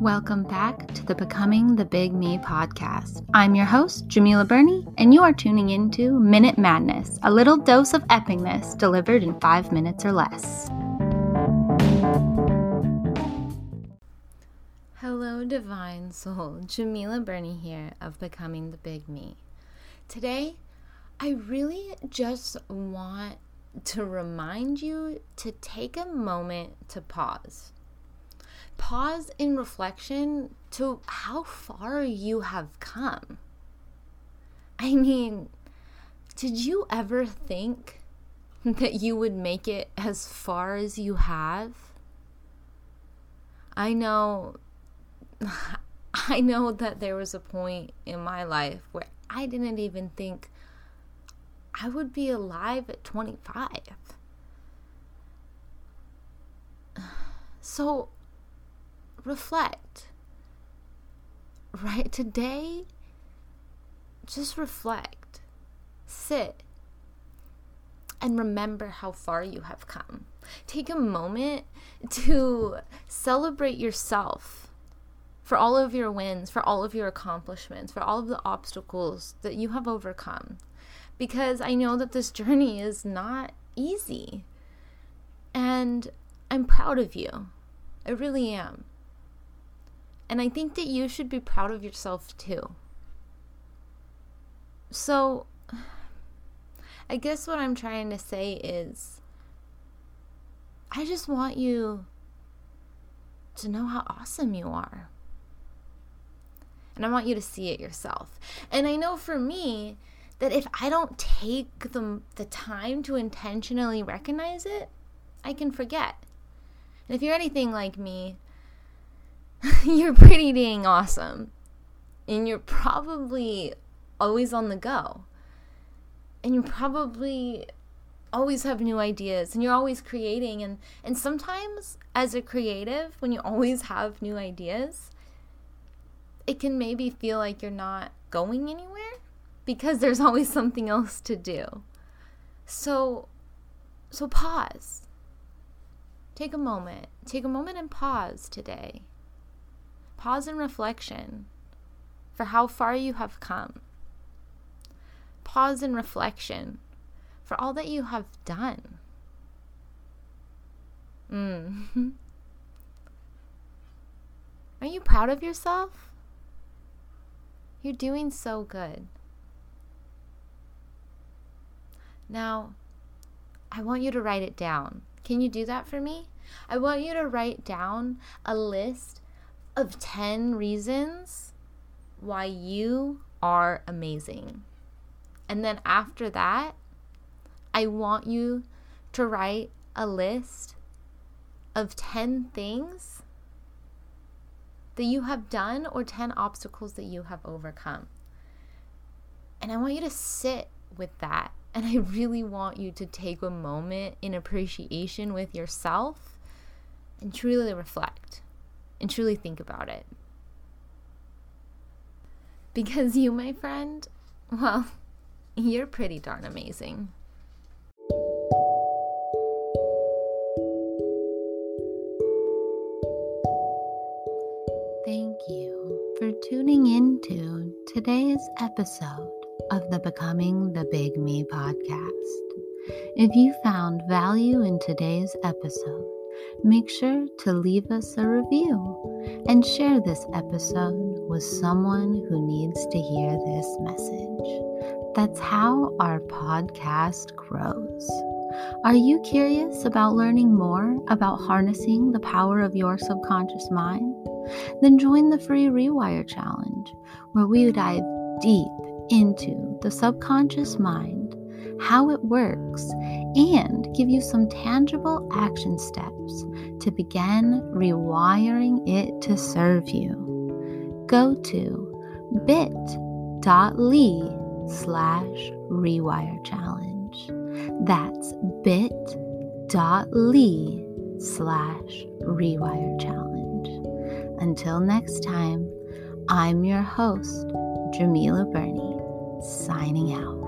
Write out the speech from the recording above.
Welcome back to the Becoming the Big Me podcast. I'm your host, Djemilah Birnie, and you are tuning into Minute Madness, a little dose of Eppingness delivered in five minutes or less. Hello, divine soul. Djemilah Birnie here of Becoming the Big Me. Today, I really just want to remind you to take a moment to pause. Pause in reflection to how far you have come. I mean, did you ever think that you would make it as far as you have? I know I know that there was a point in my life where I didn't even think I would be alive at 25. So reflect. Right today, just reflect. Sit and remember how far you have come. Take a moment to celebrate yourself for all of your wins, for all of your accomplishments, for all of the obstacles that you have overcome because I know that this journey is not easy. And I'm proud of you. I really am. And I think that you should be proud of yourself too. So, I guess what I'm trying to say is I just want you to know how awesome you are. And I want you to see it yourself. And I know for me, that if I don't take the, the time to intentionally recognize it, I can forget. And if you're anything like me, you're pretty dang awesome. And you're probably always on the go. And you probably always have new ideas and you're always creating and and sometimes as a creative when you always have new ideas it can maybe feel like you're not going anywhere because there's always something else to do. So so pause. Take a moment. Take a moment and pause today. Pause in reflection for how far you have come. Pause in reflection for all that you have done. Mm. Are you proud of yourself? You're doing so good. Now, I want you to write it down. Can you do that for me? I want you to write down a list of 10 reasons why you are amazing. And then after that, I want you to write a list of 10 things that you have done or 10 obstacles that you have overcome. And I want you to sit with that and I really want you to take a moment in appreciation with yourself and truly reflect and truly think about it. Because you, my friend, well, you're pretty darn amazing. Thank you for tuning into today's episode of the Becoming the Big Me podcast. If you found value in today's episode, make sure to leave us a review and share this episode with someone who needs to hear this message. That's how our podcast grows. Are you curious about learning more about harnessing the power of your subconscious mind? Then join the free Rewire Challenge, where we dive deep into the subconscious mind, how it works, and give you some tangible action steps to begin rewiring it to serve you. Go to bit.ly slash rewire challenge. That's bit.ly slash rewire challenge. Until next time, I'm your host, Djemilah Birnie signing out.